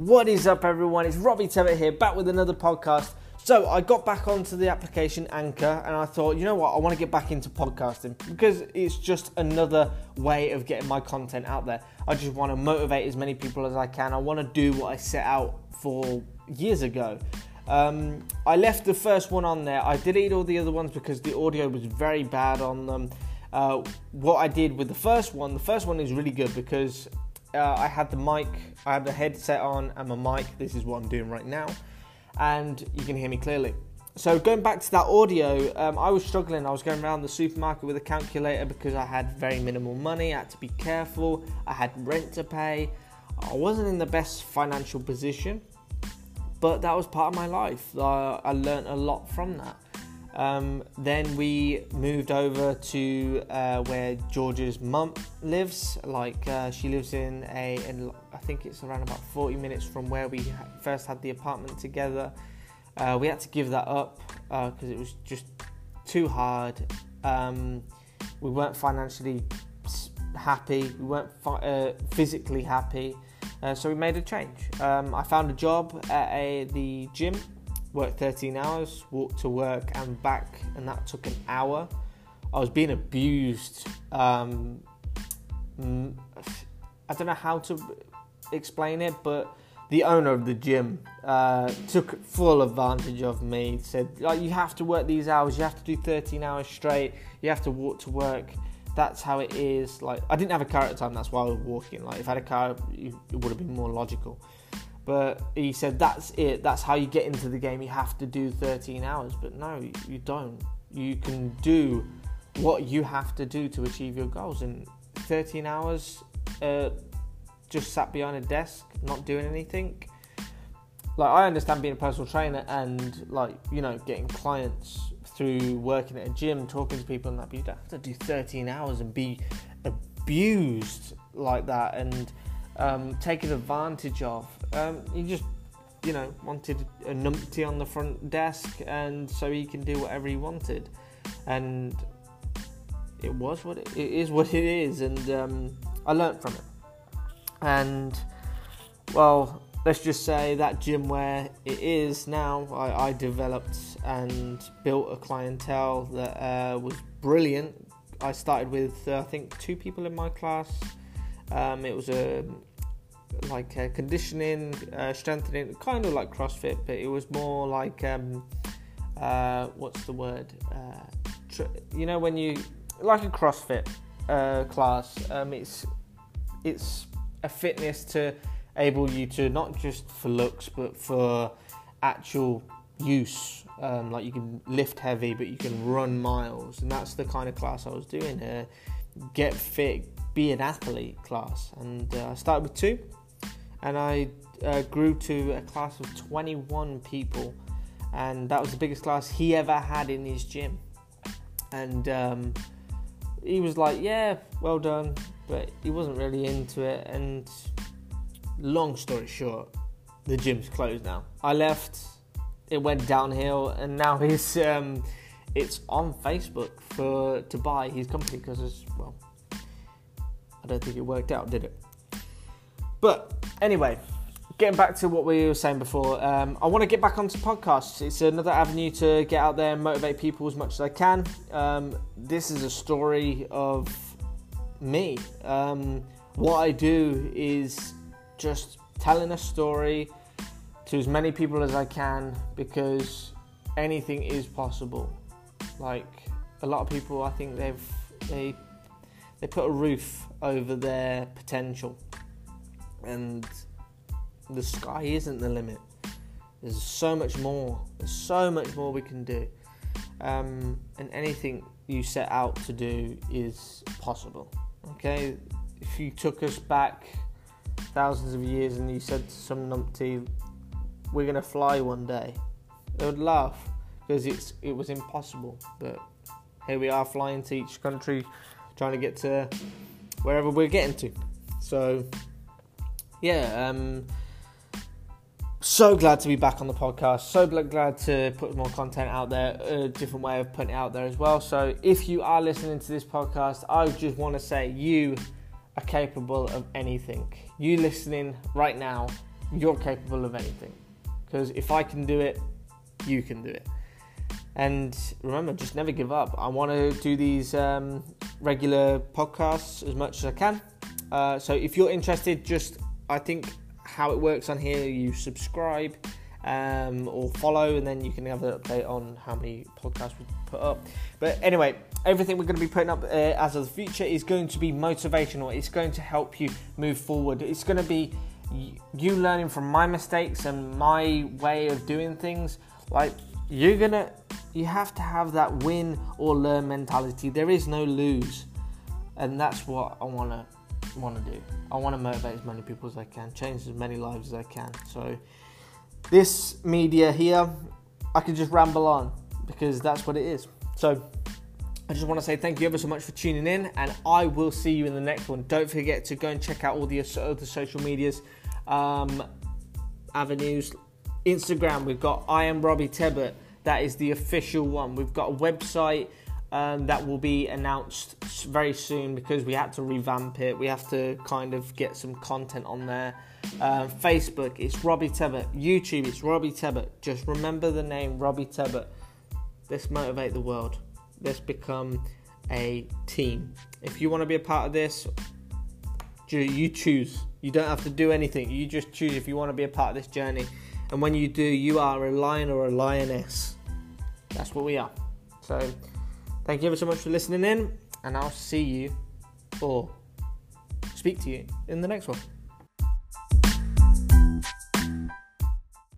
What is up, everyone? It's Robbie Tebbett here, back with another podcast. So, I got back onto the application Anchor and I thought, you know what, I want to get back into podcasting because it's just another way of getting my content out there. I just want to motivate as many people as I can. I want to do what I set out for years ago. Um, I left the first one on there. I deleted all the other ones because the audio was very bad on them. Uh, what I did with the first one, the first one is really good because uh, I had the mic, I had the headset on, and my mic. This is what I'm doing right now, and you can hear me clearly. So going back to that audio, um, I was struggling. I was going around the supermarket with a calculator because I had very minimal money. I had to be careful. I had rent to pay. I wasn't in the best financial position, but that was part of my life. Uh, I learned a lot from that. Um, then we moved over to uh, where George's mum lives. Like uh, she lives in a, in, I think it's around about 40 minutes from where we first had the apartment together. Uh, we had to give that up because uh, it was just too hard. Um, we weren't financially happy. We weren't fi- uh, physically happy. Uh, so we made a change. Um, I found a job at a, the gym worked 13 hours, walked to work and back, and that took an hour. I was being abused. Um, I don't know how to explain it, but the owner of the gym uh, took full advantage of me. Said, like, you have to work these hours. You have to do 13 hours straight. You have to walk to work. That's how it is. Like, I didn't have a car at the time. That's why I was walking. Like, if I had a car, it would have been more logical. But he said that's it. That's how you get into the game. You have to do 13 hours. But no, you don't. You can do what you have to do to achieve your goals. In 13 hours, uh, just sat behind a desk, not doing anything. Like I understand being a personal trainer and like you know getting clients through working at a gym, talking to people and that. But you don't have to do 13 hours and be abused like that and um, taken advantage of. Um, he just, you know, wanted a numpty on the front desk, and so he can do whatever he wanted. And it was what it, it is, what it is, and um, I learnt from it. And well, let's just say that gym where it is now, I, I developed and built a clientele that uh, was brilliant. I started with uh, I think two people in my class. Um, it was a like uh, conditioning, uh, strengthening, kind of like CrossFit, but it was more like um, uh, what's the word? Uh, tr- you know when you like a CrossFit uh, class, um, it's it's a fitness to able you to not just for looks but for actual use. Um, like you can lift heavy, but you can run miles, and that's the kind of class I was doing here. Get fit, be an athlete class, and uh, I started with two and I uh, grew to a class of 21 people, and that was the biggest class he ever had in his gym. And um, he was like, "Yeah, well done," but he wasn't really into it. And long story short, the gym's closed now. I left, it went downhill, and now he's um, it's on Facebook for to buy his company because well, I don't think it worked out, did it? But anyway, getting back to what we were saying before, um, I want to get back onto podcasts. It's another avenue to get out there and motivate people as much as I can. Um, this is a story of me. Um, what I do is just telling a story to as many people as I can because anything is possible. Like a lot of people, I think they've they they put a roof over their potential and the sky isn't the limit. There's so much more. There's so much more we can do. Um, and anything you set out to do is possible. Okay? If you took us back thousands of years and you said to some numpty, we're going to fly one day, they would laugh because it's it was impossible. But here we are flying to each country, trying to get to wherever we're getting to. So yeah, um, so glad to be back on the podcast. So glad to put more content out there, a different way of putting it out there as well. So if you are listening to this podcast, I just want to say you are capable of anything. You listening right now you're capable of anything. Because if I can do it, you can do it. And remember, just never give up. I want to do these um, regular podcasts as much as I can. Uh, so if you're interested, just I think how it works on here, you subscribe um, or follow, and then you can have an update on how many podcasts we put up. But anyway, everything we're going to be putting up uh, as of the future is going to be motivational. It's going to help you move forward. It's going to be you learning from my mistakes and my way of doing things. Like you're gonna, you have to have that win or learn mentality. There is no lose, and that's what I wanna wanna do. I want to motivate as many people as I can, change as many lives as I can. So this media here, I can just ramble on because that's what it is. So I just want to say thank you ever so much for tuning in, and I will see you in the next one. Don't forget to go and check out all the other social medias um, avenues. Instagram, we've got I am Robbie Tebbett. That is the official one. We've got a website um, that will be announced very soon because we had to revamp it. We have to kind of get some content on there. Uh, Facebook, it's Robbie Tebbett. YouTube, it's Robbie Tebbett. Just remember the name Robbie Tebbett. Let's motivate the world. Let's become a team. If you want to be a part of this, you choose. You don't have to do anything. You just choose if you want to be a part of this journey. And when you do, you are a lion or a lioness. That's what we are. So, thank you ever so much for listening in, and I'll see you or speak to you in the next one.